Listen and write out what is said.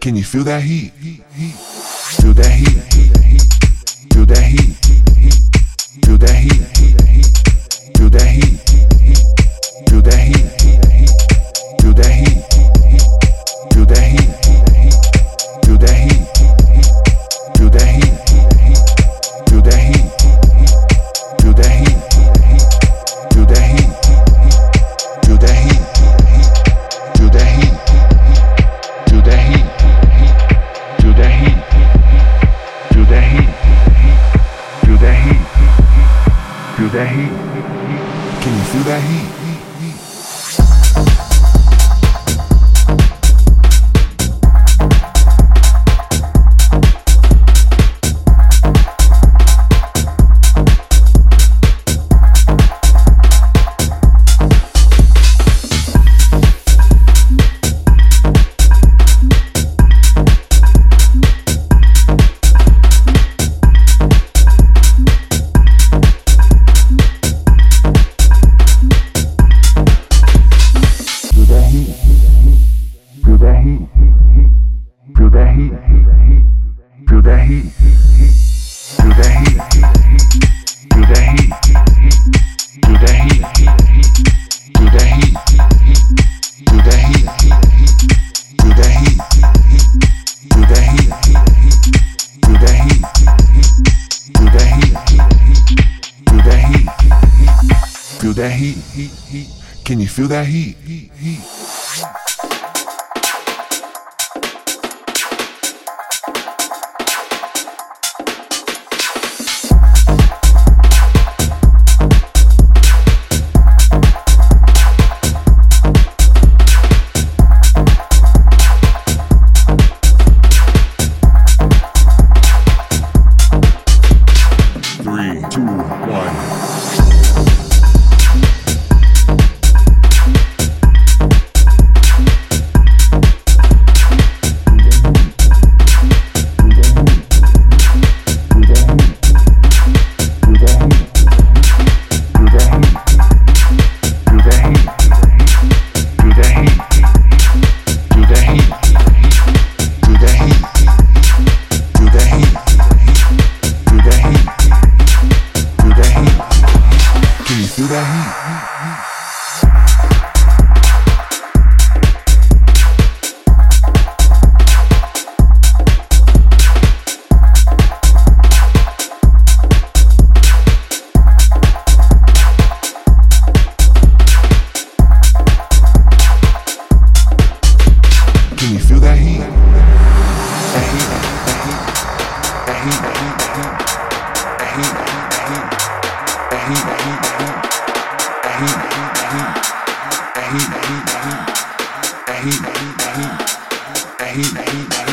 Can you feel that heat? Feel that heat. Feel that heat. That heat. Can you feel that heat? That heat. Heat, heat. Can you feel that heat? Three, Can you heat? Heat? Heat, heat, heat, heat, heat, Hey, hey, hey, hey, hey, heat,